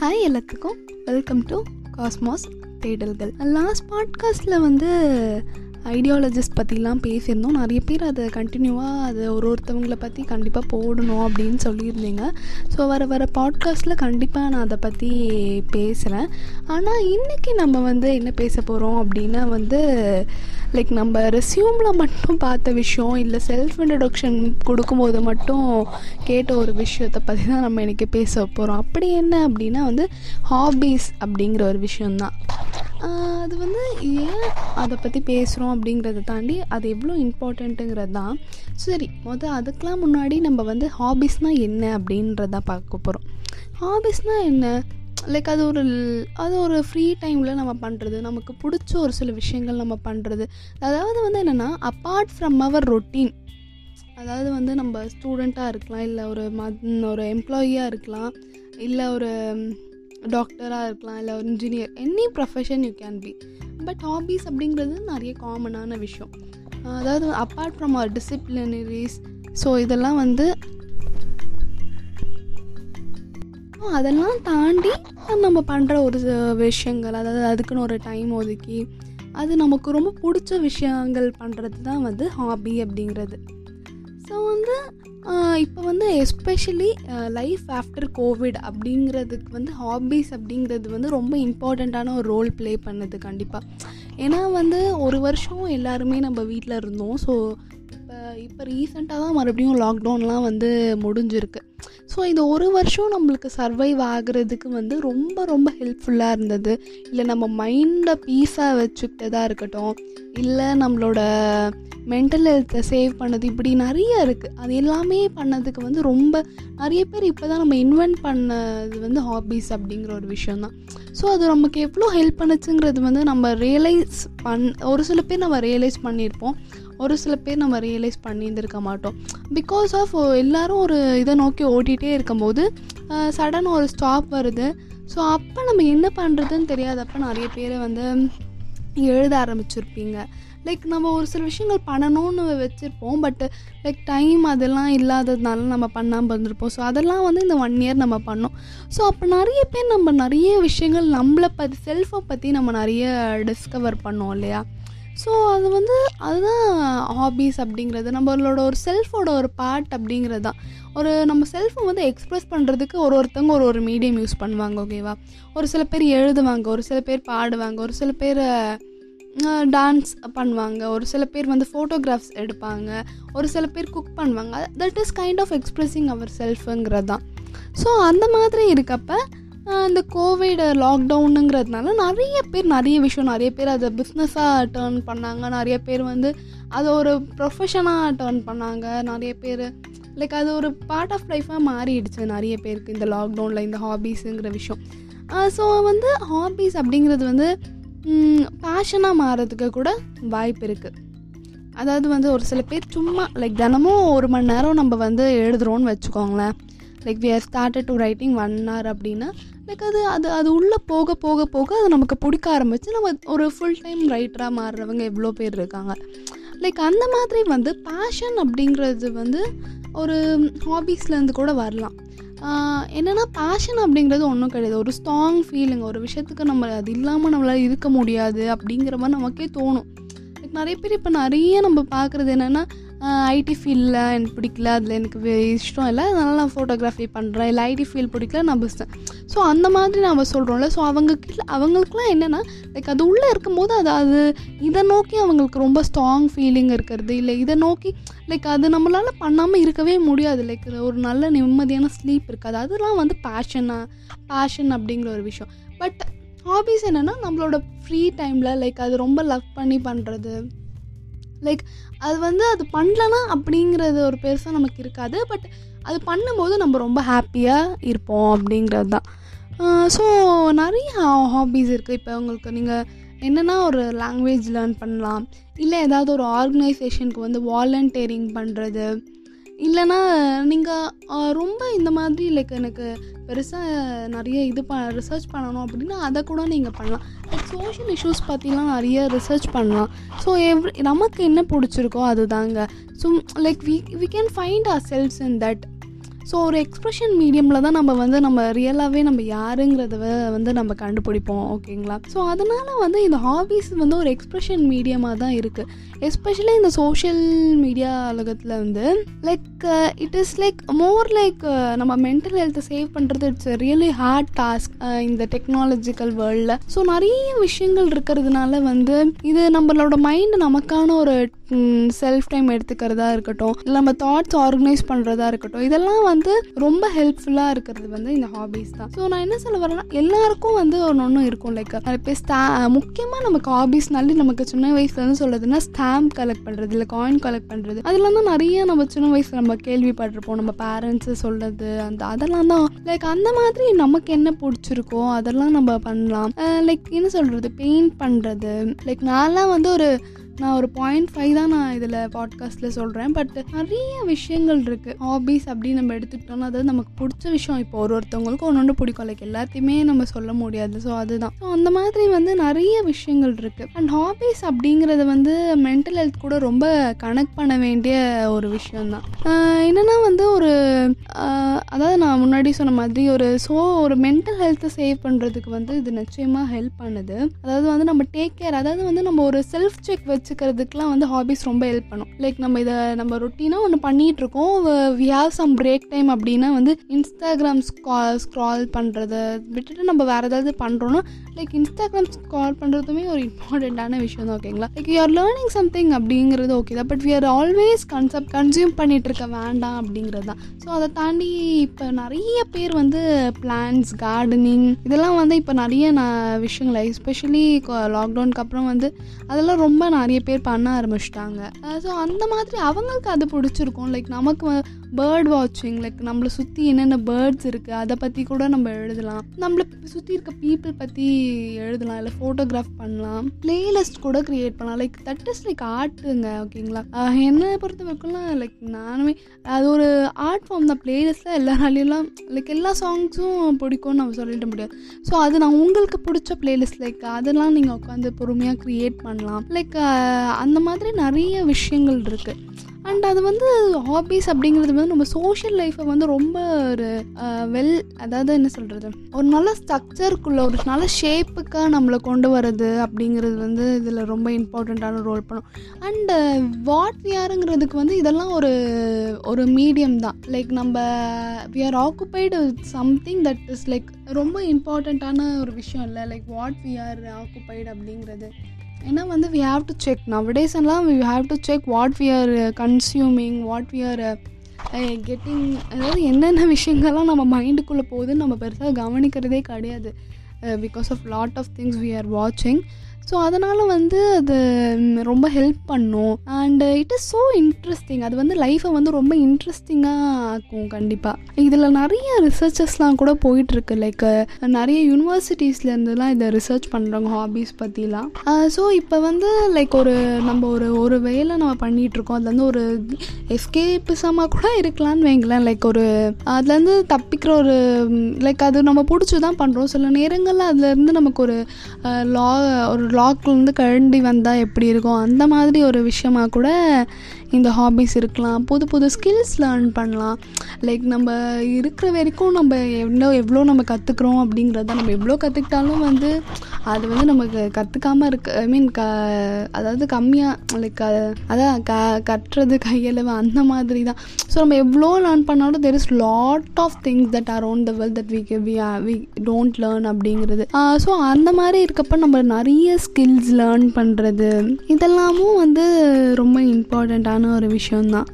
Hi எல்லாத்துக்கும். Welcome to cosmos தேடல்கள். Last பாட்காஸ்ட்டில் வந்து ஐடியாலஜிஸ்ட் பற்றிலாம் பேசியிருந்தோம். நிறைய பேர் அதை கண்டினியூவாக அதை ஒரு ஒருத்தவங்களை பற்றி கண்டிப்பாக போடணும் அப்படின்னு சொல்லியிருந்தீங்க. ஸோ வர வர பாட்காஸ்ட்டில் கண்டிப்பாக நான் அதை பற்றி பேசுகிறேன் ஆனால் இன்றைக்கி நம்ம வந்து என்ன பேச போகிறோம் அப்படின்னா வந்து லைக் நம்ம ரெஸ்யூமில் மட்டும் பார்த்த விஷயம் இல்லை செல்ஃப் இன்ட்ரடக்ஷன் கொடுக்கும்போது மட்டும் கேட்ட ஒரு விஷயத்தை பற்றி தான் நம்ம இன்றைக்கி பேச போகிறோம் அப்படி என்ன அப்படின்னா வந்து ஹாபீஸ் அப்படிங்கிற ஒரு விஷயந்தான் அது வந்து ஏன் அதை பற்றி பேசுகிறோம் அப்படிங்கிறத தாண்டி அது எவ்வளோ இம்பார்ட்டண்ட்டுங்கிறது தான். சரி மொதல் அதுக்கெலாம் முன்னாடி நம்ம வந்து ஹாபீஸ்னால் என்ன அப்படின்றத பார்க்க போகிறோம் ஹாபீஸ்னால் என்ன? லைக் அது ஒரு அது ஒரு ஃப்ரீ டைமில் நம்ம பண்ணுறது நமக்கு பிடிச்ச ஒரு சில விஷயங்கள் நம்ம பண்ணுறது அதாவது வந்து என்னென்னா அப்பார்ட் ஃப்ரம் அவர் ரொட்டீன் அதாவது வந்து நம்ம ஸ்டூடெண்ட்டாக இருக்கலாம் இல்லை ஒரு ம ஒரு எம்ப்ளாயியாக இருக்கலாம் இல்லை ஒரு டாக்டராக இருக்கலாம் இல்லை ஒரு engineer any profession you can be but hobbies அப்படிங்கிறது நிறைய காமனான விஷயம். அதாவது apart from our disciplinaries so இதெல்லாம் வந்து அதெல்லாம் தாண்டி நம்ம பண்ணுற ஒரு விஷயங்கள் அதாவது அதுக்குன்னு ஒரு டைம் ஒதுக்கி அது நமக்கு ரொம்ப பிடிச்ச விஷயங்கள் பண்ணுறது தான் வந்து ஹாபி அப்படிங்கிறது. ஸோ வந்து இப்போ வந்து எஸ்பெஷலி லைஃப் ஆஃப்டர் கோவிட் அப்படிங்கிறதுக்கு வந்து ஹாபீஸ் அப்படிங்கிறது வந்து ரொம்ப இம்பார்ட்டண்ட்டான ஒரு ரோல் ப்ளே பண்ணுது கண்டிப்பாக ஏன்னா வந்து ஒரு வருஷம் எல்லாருமே நம்ம வீட்டில் இருந்தோம். ஸோ இப்போ இப்போ ரீசெண்டாக தான் மறுபடியும் லாக்டவுன்லாம் வந்து முடிஞ்சிருக்கு. ஸோ இந்த ஒரு வருஷம் நம்மளுக்கு சர்வைவ் ஆகுறதுக்கு வந்து ரொம்ப ரொம்ப ஹெல்ப்ஃபுல்லாக இருந்தது. இல்லை நம்ம மைண்டை பீஸாக வச்சுக்கிட்டதாக இருக்கட்டும். இல்லை நம்மளோட மென்டல் ஹெல்த்தை சேவ் பண்ணது இப்படி நிறைய இருக்குது அது எல்லாமே பண்ணதுக்கு வந்து ரொம்ப நிறைய பேர் இப்போ தான் நம்ம இன்வென்ட் பண்ணது வந்து ஹாபீஸ் அப்படிங்கிற ஒரு விஷயந்தான் ஸோ அது நமக்கு எவ்வளோ ஹெல்ப் பண்ணுச்சுங்கிறது வந்து நம்ம ரியலைஸ் பண் ஒரு சில பேர் நம்ம ரியலைஸ் பண்ணியிருப்போம். ஒரு சில பேர் நம்ம ரியலைஸ் பண்ணியிருந்திருக்க மாட்டோம். பிகாஸ் ஆஃப் uh, எல்லோரும் ஒரு இதை நோக்கி ஓட்டிகிட்டே இருக்கும்போது சடனாக ஒரு ஸ்டாப் வருது. ஸோ அப்போ நம்ம என்ன பண்ணுறதுன்னு தெரியாதப்போ நிறைய பேர் வந்து எழுத ஆரம்பிச்சிருப்பீங்க. லைக் நம்ம ஒரு சில விஷயங்கள் பண்ணணும்னு வச்சுருப்போம். பட் லைக் டைம் அதெல்லாம் இல்லாததுனால நம்ம பண்ணாமல் இருந்திருப்போம். ஸோ அதெல்லாம் வந்து இந்த ஒன் இயர் நம்ம பண்ணோம். ஸோ அப்போ நிறைய பேர் நம்ம நிறைய விஷயங்கள் நம்மளை பற்றி செல்ஃபை பற்றி நம்ம நிறைய டிஸ்கவர் பண்ணோம் இல்லையா? ஸோ அது வந்து அதுதான் ஹாபீஸ் அப்படிங்கிறது. நம்மளோட ஒரு செல்ஃபோட ஒரு பார்ட் அப்படிங்கிறது தான். ஒரு நம்ம செல்ஃபை வந்து எக்ஸ்ப்ரெஸ் பண்ணுறதுக்கு ஒரு ஒருத்தவங்க ஒரு ஒரு மீடியம் யூஸ் பண்ணுவாங்க ஓகேவா ஒரு சில பேர் எழுதுவாங்க ஒரு சில பேர் பாடுவாங்க ஒரு சில பேர் டான்ஸ் பண்ணுவாங்க ஒரு சில பேர் வந்து ஃபோட்டோகிராஃப்ஸ் எடுப்பாங்க ஒரு சில பேர் குக் பண்ணுவாங்க. That is kind of expressing our செல்ஃபுங்கிறது தான். ஸோ அந்த மாதிரி இருக்கப்போ இந்த கோவிட் லாக்டவுனுங்கிறதுனால நிறைய பேர் நிறைய விஷயம் நிறைய பேர் அதை பிஸ்னஸாக டேர்ன் பண்ணாங்க. நிறைய பேர் வந்து அதை ஒரு ப்ரொஃபஷனாக டேர்ன் பண்ணாங்க. நிறைய பேர் லைக் அது ஒரு பார்ட் ஆஃப் லைஃபாக மாறிடுச்சு நிறைய பேருக்கு இந்த லாக்டவுனில் இந்த ஹாபீஸுங்கிற விஷயம். ஸோ வந்து ஹாபீஸ் அப்படிங்கிறது வந்து பேஷனாக மாறதுக்கு கூட வாய்ப்பு இருக்குது அதாவது வந்து ஒரு சில பேர் சும்மா லைக் தினமும் ஒரு மணி நேரம் நம்ம வந்து எழுதுகிறோன்னு வச்சுக்கோங்களேன். Like we are started to writing one hour அப்படின்னா லைக் அது அது அது உள்ளே போக போக போக அது நமக்கு பிடிக்க ஆரம்பிச்சு நம்ம ஒரு ஃபுல் டைம் ரைட்டராக மாறுறவங்க எவ்வளோ பேர் இருக்காங்க. லைக் அந்த மாதிரி வந்து பேஷன் அப்படிங்கிறது வந்து ஒரு ஹாபீஸ்லேருந்து கூட வரலாம். என்னென்னா பேஷன் அப்படிங்கிறது ஒன்றும் கிடையாது. ஒரு ஸ்ட்ராங் ஃபீலிங் ஒரு விஷயத்துக்கு நம்ம அது இல்லாமல் நம்மளால் இருக்க முடியாது அப்படிங்கிற மாதிரி நமக்கே தோணும். நிறைய பேர் இப்போ நிறைய நம்ம பார்க்குறது என்னென்னா ஐடி ஃபீல்டில் எனக்கு பிடிக்கல அதில் எனக்கு இஷ்டம் இல்லை. அதனால் நான் ஃபோட்டோகிராஃபி பண்ணுறேன் இல்லை ஐடி ஃபீல்ட் பிடிக்கல நான் பிஸ்னஸ் ஸோ அந்த மாதிரி நம்ம சொல்கிறோம்ல ஸோ அவங்க அவங்களுக்குலாம் என்னென்னா லைக் அது உள்ளே இருக்கும்போது அது அது இதை நோக்கி அவங்களுக்கு ரொம்ப ஸ்ட்ராங் ஃபீலிங் இருக்கிறது. இல்லை இதை நோக்கி லைக் அது நம்மளால் பண்ணாமல் இருக்கவே முடியாது. லைக் ஒரு நல்ல நிம்மதியான ஸ்லீப் இருக்காது. அதெல்லாம் வந்து பேஷனாக பேஷன் அப்படிங்கிற ஒரு விஷயம். பட் ஹாபீஸ் என்னென்னா நம்மளோட ஃப்ரீ டைமில் லைக் அது ரொம்ப லவ் பண்ணி பண்ணுறது லைக் அது வந்து அது பண்ணலன்னா அப்படிங்கிறது ஒரு பெருசாக நமக்கு இருக்காது. பட் அது பண்ணும்போது நம்ம ரொம்ப ஹாப்பியாக இருப்போம் அப்படிங்கிறது தான். ஸோ நிறைய ஹாபீஸ் இருக்குது இப்போ உங்களுக்கு நீங்கள் என்னென்னா ஒரு லாங்குவேஜ் லேர்ன் பண்ணலாம். இல்லை ஏதாவது ஒரு ஆர்கனைசேஷனுக்கு வந்து வாலண்டியரிங் பண்ணுறது இல்லைனா நீங்கள் ரொம்ப இந்த மாதிரி லைக் எனக்கு பெருசாக நிறைய இது ப ரிசர்ச் பண்ணணும் அப்படின்னா அதை கூட நீங்கள் பண்ணலாம். லைக் சோஷியல் இஷ்யூஸ் பற்றிலாம் நிறைய ரிசர்ச் பண்ணலாம். ஸோ எவ்ரி நமக்கு என்ன பிடிச்சிருக்கோ அதுதாங்க. So like we we can find ourselves in that so ஒரு எக்ஸ்ப்ரெஷன் மீடியமில் தான் நம்ம வந்து நம்ம ரியலாகவே நம்ம யாருங்கிறத வந்து நம்ம கண்டுபிடிப்போம் ஓகேங்களா? ஸோ அதனால் வந்து இந்த ஹாபீஸ் வந்து ஒரு எக்ஸ்ப்ரெஷன் மீடியமாக தான் இருக்குது எஸ்பெஷலி இந்த சோஷியல் மீடியா உலகத்தில் வந்து like it is like more like நம்ம மென்டல் ஹெல்த்தை சேவ் பண்ணுறது இட்ஸ் ரியலி ஹார்ட் டாஸ்க் இந்த டெக்னாலஜிக்கல் வேர்ல்டில் ஸோ நிறைய விஷயங்கள் இருக்கிறதுனால வந்து இது நம்மளோட மைண்டு நமக்கான ஒரு செல்ஃப் டைம் எடுத்துக்கிறதா இருக்கட்டும் இல்லை நம்ம தாட்ஸ் ஆர்கனைஸ் பண்ணுறதா இருக்கட்டும் இதெல்லாம் வந்து வந்து ரொம்ப ஹெல்ப்ஃபுல்லாக இருக்கிறது வந்து இந்த ஹாபீஸ் தான். ஸோ நான் என்ன சொல்ல வரேன்னா எல்லாருக்கும் வந்து ஒன்று ஒன்று இருக்கும். லைக் நிறைய பேர் ஸ்டா முக்கியமாக நமக்கு ஹாபீஸ்னாலே நமக்கு சின்ன வயசுலேருந்து சொல்கிறதுன்னா ஸ்டாம்ப் கலெக்ட் பண்ணுறது இல்லை காயின் கலெக்ட் பண்ணுறது அதெல்லாம் தான் நிறைய நம்ம சின்ன வயசில் நம்ம கேள்விப்பட்டிருப்போம். நம்ம பேரண்ட்ஸு சொல்கிறது அந்த அதெல்லாம் தான். லைக் அந்த மாதிரி நமக்கு என்ன பிடிச்சிருக்கோ அதெல்லாம் நம்ம பண்ணலாம். லைக் என்ன சொல்கிறது பெயிண்ட் பண்ணுறது லைக் நான்லாம் வந்து ஒரு நான் ஒரு பாயிண்ட் ஃபைவ் தான் நான் இதில் பாட்காஸ்ட்டில் சொல்கிறேன் பட் நிறைய விஷயங்கள் இருக்குது ஹாபீஸ் அப்படின்னு நம்ம எடுத்துக்கிட்டோம்னா அதாவது நமக்கு பிடிச்ச விஷயம் இப்போ ஒரு ஒருத்தவங்களுக்கும் ஒன்று ஒன்று பிடிக்கும். லைக் எல்லாத்தையுமே நம்ம சொல்ல முடியாது. ஸோ அதுதான். ஸோ அந்த மாதிரி வந்து நிறைய விஷயங்கள் இருக்குது அண்ட் ஹாபீஸ் அப்படிங்கிறது வந்து மென்டல் ஹெல்த் கூட ரொம்ப கனெக்ட் பண்ண வேண்டிய ஒரு விஷயம்தான். என்னென்னா வந்து ஒரு அதாவது நான் முன்னாடி சொன்ன மாதிரி ஒரு ஸோ ஒரு மென்டல் ஹெல்த்தை சேவ் பண்ணுறதுக்கு வந்து இது நிச்சயமாக ஹெல்ப் பண்ணுது. அதாவது வந்து நம்ம டேக் கேர் அதாவது வந்து நம்ம ஒரு செல்ஃப் செக் வச்சு வச்சுக்கிறதுக்குலாம் வந்து ஹாபிஸ் ரொம்ப ஹெல்ப் பண்ணும். லைக் நம்ம இதை நம்ம ரொட்டீனாக ஒன்று பண்ணிகிட்டு இருக்கோம் we have some break time அப்படின்னா வந்து இன்ஸ்டாகிராம் ஸ்க்ரால் பண்ணுறத விட்டுட்டு நம்ம வேறு ஏதாவது பண்ணுறோன்னா லைக் இன்ஸ்டாகிராம் ஸ்க்ரால் பண்ணுறதுமே ஒரு இம்பார்ட்டண்ட்டான விஷயம் தான் ஓகேங்களா லைக் யூஆர் லேர்னிங் சம்திங் அப்படிங்கிறது ஓகே தான். But we are always concept consume பண்ணிட்டு இருக்க வேண்டாம் அப்படிங்கிறது தான் ஸோ அதை தாண்டி இப்போ நிறைய பேர் வந்து பிளான்ஸ் கார்டனிங் இதெல்லாம் வந்து இப்போ நிறைய நான் விஷயங்கள் எஸ்பெஷலி லாக்டவுனுக்கு அப்புறம் வந்து அதெல்லாம் ரொம்ப நிறைய பேர் பண்ண ஆரம்பிச்சிட்டாங்க. ஸோ அந்த மாதிரி அவங்களுக்கு அது பிடிச்சிருக்கும். லைக் நமக்கு பேர்ட் வாட்சிங் லைக் நம்மளை சுற்றி என்னென்ன பேர்ட்ஸ் இருக்குது அதை பற்றி கூட நம்ம எழுதலாம். நம்மளை சுற்றி இருக்க பீப்புள் பற்றி எழுதலாம் இல்லை ஃபோட்டோகிராஃப் பண்ணலாம். பிளேலிஸ்ட் கூட க்ரியேட் பண்ணலாம். லைக் தட் இஸ் லைக் ஆர்ட்டுங்க ஓகேங்களா என்னை பொறுத்த வரைக்கும்லாம் லைக் நானுமே அது ஒரு ஆர்ட் ஃபார்ம் தான். பிளேலிஸ்ட்டில் எல்லாராலையும் லைக் எல்லா சாங்ஸும் பிடிக்கும்னு நம்ம சொல்லிட முடியாது. ஸோ அது நான் உங்களுக்கு பிடிச்ச பிளேலிஸ்ட் லைக் அதெல்லாம் நீங்கள் உட்காந்து பொறுமையாக க்ரியேட் பண்ணலாம். லைக் அந்த மாதிரி நிறைய விஷயங்கள் இருக்குது அண்ட் அது வந்து ஹாபீஸ் அப்படிங்கிறது வந்து நம்ம சோஷியல் லைஃப்பை வந்து ரொம்ப ஒரு வெல் அதாவது என்ன சொல்கிறது ஒரு நல்ல ஸ்ட்ரக்சருக்குள்ள ஒரு நல்ல ஷேப்புக்காக நம்மளை கொண்டு வர்றது அப்படிங்கிறது வந்து இதில் ரொம்ப இம்பார்ட்டண்ட்டான ரோல் பண்ணும். அண்டு வாட் விஆருங்கிறதுக்கு வந்து இதெல்லாம் ஒரு ஒரு மீடியம் தான். லைக் நம்ம we are occupied something that is like ரொம்ப இம்பார்ட்டண்ட்டான ஒரு விஷயம் இல்லை? Like what we are occupied அப்படிங்கிறது. ஏன்னா வந்து we have to check nowadays எல்லாம் we have to check what we are consuming what we are getting அதாவது என்னென்ன விஷயங்கள்லாம் நம்ம மைண்டுக்குள்ளே போகுதுன்னு நம்ம பெருசாக கவனிக்கிறதே கிடையாது. Because of lot of things we are வாட்சிங் ஸோ அதனால் வந்து அது ரொம்ப ஹெல்ப் பண்ணும். And it is so interesting அது வந்து லைஃப்பை வந்து ரொம்ப இன்ட்ரெஸ்டிங்காக ஆக்கும் கண்டிப்பாக இதில் நிறைய ரிசர்ச்சஸ்லாம் கூட போயிட்டுருக்கு. லைக் நிறைய யூனிவர்சிட்டிஸ்லேருந்துலாம் இதை ரிசர்ச் பண்ணுறாங்க ஹாபீஸ் பற்றிலாம் ஸோ இப்போ வந்து லைக் ஒரு நம்ம ஒரு ஒரு வேலை நம்ம பண்ணிகிட்ருக்கோம் அதுல வந்து ஒரு எஸ்கேபிசமாக கூட இருக்கலாம்னு வைங்களேன். லைக் ஒரு அதுலேருந்து தப்பிக்கிற ஒரு லைக் அது நம்ம பிடிச்சி தான் பண்ணுறோம் சில நேரங்களில் அதுலேருந்து நமக்கு ஒரு லா ஒரு லாக்லேருந்து கழண்டி வந்தால் எப்படி இருக்கும்? அந்த மாதிரி ஒரு விஷயமா கூட இந்த ஹாபீஸ் இருக்கலாம் புது புது ஸ்கில்ஸ் லேர்ன் பண்ணலாம். லைக் நம்ம இருக்கிற வரைக்கும் நம்ம எவ்வளோ எவ்வளோ நம்ம கற்றுக்குறோம் அப்படிங்கிறத நம்ம எவ்வளோ கற்றுக்கிட்டாலும் வந்து அது வந்து நமக்கு கற்றுக்காமல் இருக்க ஐ மீன் க அதாவது கம்மியாக லைக் அதான் க கட்டுறது கையளவு அந்த மாதிரி தான் ஸோ நம்ம எவ்வளோ லேர்ன் பண்ணாலும் there is lot of things that around the world that we we we don't learn அப்படிங்கிறது. ஸோ அந்த மாதிரி இருக்கப்ப நம்ம நிறைய ஸ்கில்ஸ் லேர்ன் பண்ணுறது இதெல்லாமும் வந்து ரொம்ப இம்பார்ட்டண்ட்டான ஒரு விஷயம்தான்.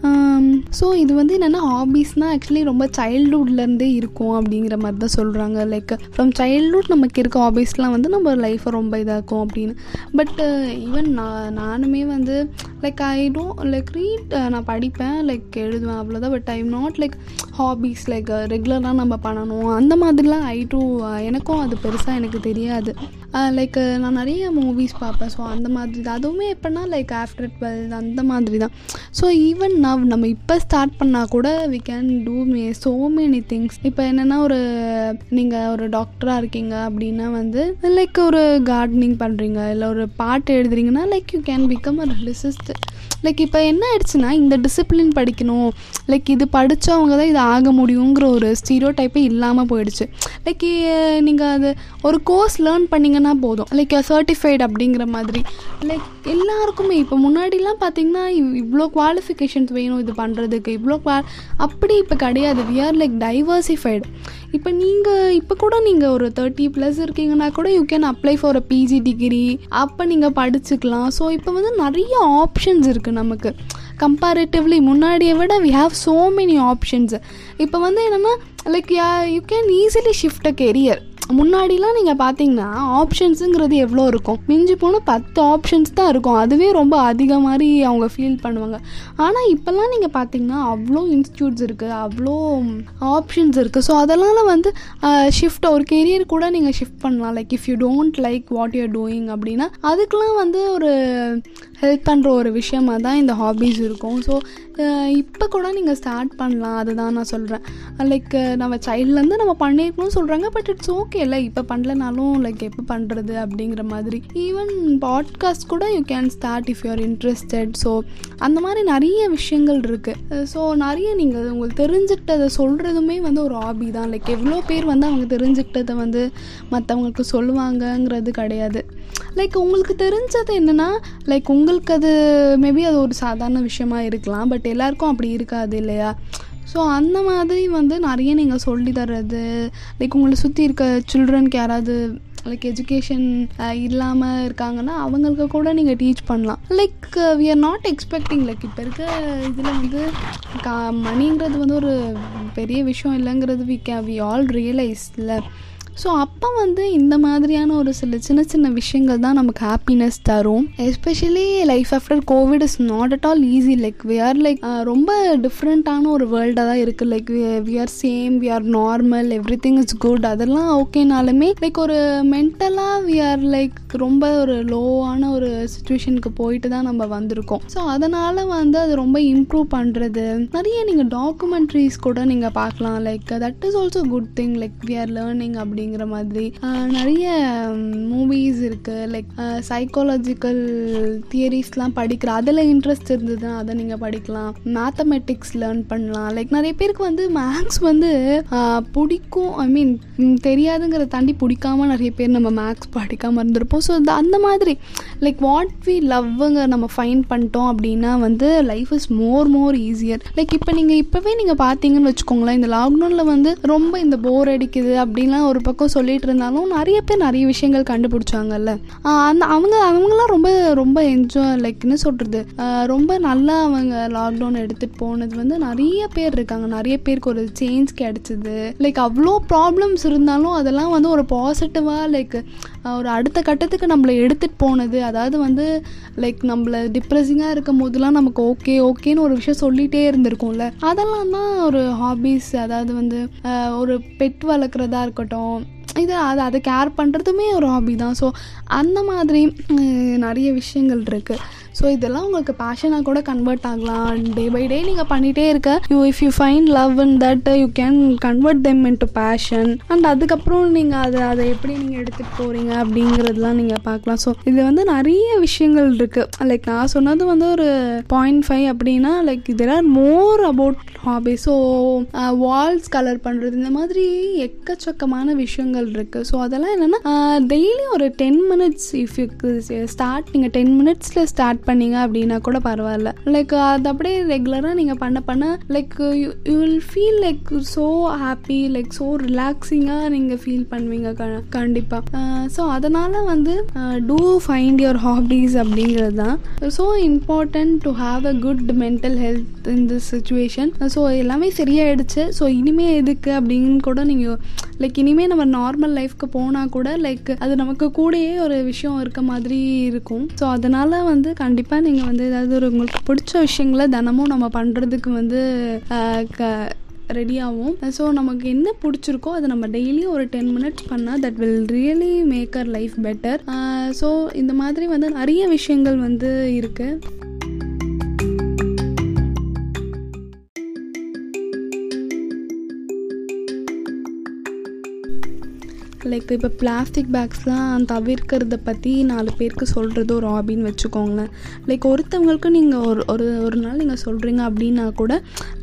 ஸோ இது வந்து என்னென்னா ஹாபீஸ்னால் ஆக்சுவலி ரொம்ப சைல்ட்ஹுட்லேருந்தே இருக்கும் அப்படிங்கிற மாதிரி தான் சொல்கிறாங்க லைக் ஃப்ரம் சைல்ட்ஹுட் நமக்கு இருக்க ஹாபீஸ்லாம் வந்து நம்ம லைஃப்பை ரொம்ப இதாக்கும் அப்படின்னு. பட் ஈவன் நான் நானுமே வந்து like I don't like read நான் படிப்பேன் லைக் எழுதுவேன் அவ்வளோதான் but I not like hobbies like ரெகுலராக நம்ம பண்ணணும். அந்த மாதிரிலாம் ஐ டூ uh, எனக்கும் அது பெருசாக எனக்கு தெரியாது. Uh, லைக் uh, நான் நிறைய மூவிஸ் பார்ப்பேன். ஸோ அந்த மாதிரி தான். அதுவுமே எப்படின்னா லைக் ஆஃப்டர் டுவெல் அந்த மாதிரி தான். ஸோ ஈவன் நான் நம்ம இப்போ ஸ்டார்ட் பண்ணால் கூட we can do may so many things இப்போ என்னென்னா ஒரு நீங்கள் ஒரு டாக்டராக இருக்கீங்க அப்படின்னா வந்து லைக் ஒரு கார்டனிங் பண்ணுறீங்க இல்லை ஒரு பாட்டு எழுதுறீங்கன்னா like you can become a lyricist like இப்போ என்ன ஆயிடுச்சுன்னா இந்த டிசிப்ளின் படிக்கணும். லைக் இது படித்தவங்க தான் இது ஆக முடியுங்கிற ஒரு ஸ்டீரியோ டைப்பே இல்லாமல் போயிடுச்சு லைக் நீங்கள் அது ஒரு கோர்ஸ் லேர்ன் பண்ணிங்கன்னா போதும். லைக் சர்டிஃபைடு அப்படிங்கிற மாதிரி. லைக் எல்லாருக்குமே இப்போ முன்னாடிலாம் பார்த்தீங்கன்னா இவ்- இவ்வளோ குவாலிஃபிகேஷன்ஸ் வேணும் இது பண்ணுறதுக்கு இவ்வளோ குவா அப்படி இப்போ கிடையாது. வி ஆர் லைக் டைவர்சிஃபைடு இப்போ நீங்கள் இப்போ கூட நீங்கள் ஒரு தேர்ட்டி ப்ளஸ் இருக்கீங்கன்னா கூட you can apply for a PG degree அப்போ நீங்கள் படிச்சுக்கலாம். ஸோ இப்போ வந்து நிறைய ஆப்ஷன்ஸ் இருக்குது நமக்கு. கம்பேரிட்டிவ்லி முன்னாடியை விட we have so many options இப்போ வந்து என்னென்னா like you can easily shift a career முன்னாடிலாம் நீங்கள் பார்த்தீங்கன்னா ஆப்ஷன்ஸுங்கிறது எவ்வளோ இருக்கும்? மிஞ்சி போனால் பத்து ஆப்ஷன்ஸ் தான் இருக்கும். அதுவே ரொம்ப அதிக மாதிரி அவங்க ஃபீல் பண்ணுவாங்க. ஆனால் இப்போல்லாம் நீங்கள் பார்த்தீங்கன்னா அவ்வளோ இன்ஸ்டியூட்ஸ் இருக்குது அவ்வளோ ஆப்ஷன்ஸ் இருக்குது ஸோ அதனால் வந்து ஷிஃப்ட் ஒரு கெரியர் கூட நீங்கள் ஷிஃப்ட் பண்ணலாம். Like if you don't like what you're doing அப்படின்னா அதுக்கெலாம் வந்து ஒரு ஹெல்ப் பண்ணுற ஒரு விஷயமாக தான் இந்த ஹாபீஸ் இருக்கும். ஸோ இப்போ கூட நீங்கள் ஸ்டார்ட் பண்ணலாம். அதுதான் நான் சொல்கிறேன் லைக் நம்ம சைல்ட்லேருந்து நம்ம பண்ணியிருக்கணும்னு சொல்கிறாங்க பட் இட்ஸ் ஓகே இல்லை. இப்போ பண்ணலனாலும் லைக் எப்போ பண்ணுறது அப்படிங்கிற மாதிரி. ஈவன் பாட்காஸ்ட் கூட you can start if you're interested so அந்த மாதிரி நிறைய விஷயங்கள் இருக்குது ஸோ நிறைய நீங்கள் உங்களுக்கு தெரிஞ்சுக்கிட்டதை சொல்கிறதுமே வந்து ஒரு ஹாபி தான். லைக் எவ்வளோ பேர் வந்து அவங்க தெரிஞ்சுக்கிட்டதை வந்து மற்றவங்களுக்கு சொல்லுவாங்கங்கிறது கிடையாது. லைக் உங்களுக்கு தெரிஞ்சது என்னென்னா லைக் உங்களுக்கு அது மேபி அது ஒரு சாதாரண விஷயமா இருக்கலாம் பட் எல்லாருக்கும் அப்படி இருக்காது இல்லையா? ஸோ அந்த மாதிரி வந்து நிறைய நீங்கள் சொல்லி தர்றது லைக் உங்களை சுற்றி இருக்க சில்ட்ரனுக்கு யாராவது லைக் எஜுகேஷன் இல்லாமல் இருக்காங்கன்னா அவங்களுக்கு கூட நீங்கள் டீச் பண்ணலாம். Like we are not expecting like இப்போ இருக்க இதில் வந்து கா மணிங்கிறது வந்து ஒரு பெரிய விஷயம் இல்லைங்கிறது வி கே வி ஆல் ரியலைஸ் இல்லை ஸோ அப்போ வந்து இந்த மாதிரியான ஒரு சில சின்ன சின்ன விஷயங்கள் தான் நமக்கு ஹாப்பினஸ் தரும். Especially life after COVID is not at all easy like we are like ரொம்ப டிஃப்ரெண்ட்டான ஒரு வேர்ல்டாக தான் இருக்குது like we are same we are normal everything is good அதெல்லாம் ஓகேனாலுமே லைக் ஒரு மென்டலாக வி ஆர் லைக் ரொம்ப ஒரு லோவான ஒரு சுச்சுவேஷனுக்கு போயிட்டு தான் நம்ம வந்திருக்கோம். ஸோ அதனால் வந்து அது ரொம்ப இம்ப்ரூவ் பண்ணுறது நிறைய நீங்கள் டாக்குமெண்ட்ரிஸ் கூட நீங்கள் பார்க்கலாம். Like that is also good thing like we are learning அப்படிங்கிற மாதிரி. நிறைய மூவிஸ் இருக்குது லைக் சைக்காலஜிக்கல் தியரிஸ்லாம் படிக்கிற அதில் இன்ட்ரெஸ்ட் இருந்ததுன்னா அதை நீங்கள் படிக்கலாம். மேத்தமெட்டிக்ஸ் லேர்ன் பண்ணலாம். லைக் நிறைய பேருக்கு வந்து மேக்ஸ் வந்து பிடிக்கும். ஐ மீன் தெரியாதுங்கிறத தாண்டி பிடிக்காம நிறைய பேர் நம்ம மேக்ஸ் படிக்காமல் இருந்திருப்போம். ஸோ அந்த மாதிரி. லைக் வாட் வி லவ்வுங்க நம்ம ஃபைன் பண்ணிட்டோம் அப்படின்னா வந்து life is more more easier like இப்போ நீங்கள் இப்போவே நீங்கள் பார்த்தீங்கன்னு வச்சுக்கோங்களேன் இந்த லாக்டவுனில் வந்து ரொம்ப இந்த போர் அடிக்குது அப்படின்லாம் ஒரு பக்கம் பக்கம் சொல்லிட்டு இருந்தாலும் நிறைய பேர் நிறைய விஷயங்கள் கண்டுபிடிச்சாங்கல்ல. அந்த அவங்க அவங்களாம் ரொம்ப ரொம்ப என்ஜாய் லைக் என்ன சொல்கிறது ரொம்ப நல்லா அவங்க லாக்டவுன் எடுத்துகிட்டு போனது வந்து நிறைய பேர் இருக்காங்க. நிறைய பேருக்கு ஒரு சேஞ்ச் கிடச்சிது. லைக் அவ்வளோ ப்ராப்ளம்ஸ் இருந்தாலும் அதெல்லாம் வந்து ஒரு பாசிட்டிவாக லைக் ஒரு அடுத்த கட்டத்துக்கு நம்மளை எடுத்துகிட்டு போனது. அதாவது வந்து லைக் நம்மள டிப்ரெஸிங்காக இருக்கும் போதெல்லாம் நமக்கு ஓகே ஓகேன்னு ஒரு விஷயம் சொல்லிகிட்டே இருந்திருக்கும்ல. அதெல்லாம் தான் ஒரு ஹாபீஸ் அதாவது வந்து ஒரு பெட் வளர்க்குறதா இருக்கட்டும் இது அது அதை கேர் பண்ணுறதுமே ஒரு ஹாபி தான். ஸோ அந்த மாதிரி நிறைய விஷயங்கள் இருக்குது ஸோ இதெல்லாம் உங்களுக்கு பேஷனாக கூட கன்வெர்ட் ஆகலாம். டே பை டே நீங்கள் பண்ணிகிட்டே இருக்க. You if you find love in that you can convert them into passion and அதுக்கப்புறம் நீங்கள் அதை அதை எப்படி நீங்கள் எடுத்துகிட்டு போகிறீங்க அப்படிங்கிறதுலாம் நீங்கள் பார்க்கலாம். ஸோ இது வந்து நிறைய விஷயங்கள் இருக்குது லைக் நான் சொன்னது வந்து ஒரு பாயிண்ட் ஃபைவ் அப்படின்னா லைக் இதெல்லாம் are more about hobby so walls colour பண்ணுறது இந்த மாதிரி எக்கச்சக்கமான விஷயங்கள் இருக்குது ஸோ அதெல்லாம் என்னென்னா டெய்லி uh, ஒரு ten minutes if you start நீங்கள் டென் மினிட்ஸில் ஸ்டார்ட் பண்ணீங்க அப்படின்னா கூட பரவாயில்ல. லைக் அது அப்படியே ரெகுலராக நீங்கள் பண்ண பண்ண like you will feel like so happy like so ரிலாக்ஸிங்காக நீங்கள் ஃபீல் பண்ணுவீங்க க கண்டிப்பாக ஸோ அதனால் வந்து டூ ஃபைண்ட் யுவர் ஹாபீஸ் அப்படிங்கிறது தான். So important to have a good mental health in this situation so எல்லாமே சரியாயிடுச்சு. ஸோ இனிமேல் எதுக்கு அப்படின்னு கூட நீங்கள் லைக் இனிமேல் நம்ம நார்மல் லைஃப்க்கு போனால் கூட லைக் அது நமக்கு கூடயே ஒரு விஷயம் இருக்க மாதிரி இருக்கும். ஸோ அதனால் வந்து கண்டிப்பாக நீங்கள் வந்து ஏதாவது ஒரு உங்களுக்கு பிடிச்ச விஷயங்களை தினமும் நம்ம பண்ணுறதுக்கு வந்து க ரெடி ஸோ நமக்கு என்ன பிடிச்சிருக்கோ அதை நம்ம டெய்லி ஒரு டென் மினிட்ஸ் பண்ணால் that will really make our life better so இந்த மாதிரி வந்து நிறைய விஷயங்கள் வந்து இருக்குது லைக் இப்போ பிளாஸ்டிக் பேக்ஸ்லாம் தவிர்க்கிறத பற்றி நாலு பேருக்கு சொல்கிறது ஒரு ஹாபின்னு வச்சுக்கோங்களேன். லைக் ஒருத்தவங்களுக்கு நீங்கள் ஒரு ஒரு ஒரு நாள் நீங்கள் சொல்கிறீங்க அப்படின்னா கூட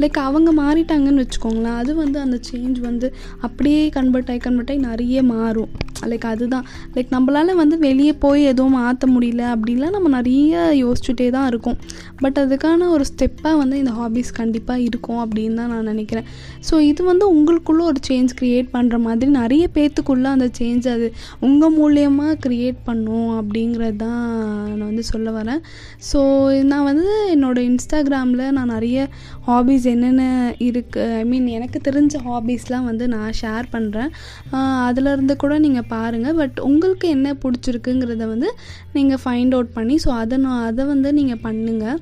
லைக் அவங்க மாறிட்டாங்கன்னு வச்சுக்கோங்களேன். அது வந்து அந்த சேஞ்ச் வந்து அப்படியே கன்வெர்ட் ஆகி கன்வெர்ட் ஆகி நிறைய மாறும். லைக் அதுதான். லைக் நம்மளால் வந்து வெளியே போய் எதுவும் மாற்ற முடியல அப்படின்லாம் நம்ம நிறைய யோசிச்சுட்டே தான் இருக்கும். பட் அதுக்கான ஒரு ஸ்டெப்பாக வந்து இந்த ஹாபிஸ் கண்டிப்பாக இருக்கும் அப்படின்னு தான் நான் நினைக்கிறேன். ஸோ இது வந்து உங்களுக்குள்ளே ஒரு சேஞ்ச் க்ரியேட் பண்ணுற மாதிரி நிறைய பேர்த்துக்குள்ளே அந்த சேஞ்ச் அது உங்கள் மூலியமாக க்ரியேட் பண்ணும் அப்படிங்கிறது தான் நான் வந்து சொல்ல வரேன். ஸோ நான் வந்து என்னோடய இன்ஸ்டாகிராமில் நான் நிறைய ஹாபீஸ் என்னென்ன இருக்குது ஐ மீன் எனக்கு தெரிஞ்ச ஹாபீஸ்லாம் வந்து நான் ஷேர் பண்ணுறேன் அதிலேருந்து கூட நீங்கள் பாருங்கள் பட் உங்களுக்கு என்ன பிடிச்சிருக்குங்கிறத வந்து நீங்கள் ஃபைண்ட் அவுட் பண்ணி ஸோ அதை நான் அதை வந்து நீங்கள் பண்ணுங்கள்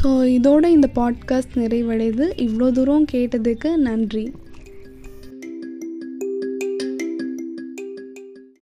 ஸோ இதோட இந்த பாட்காஸ்ட் நிறைவடையுது இவ்வளோ தூரம் கேட்டதுக்கு நன்றி.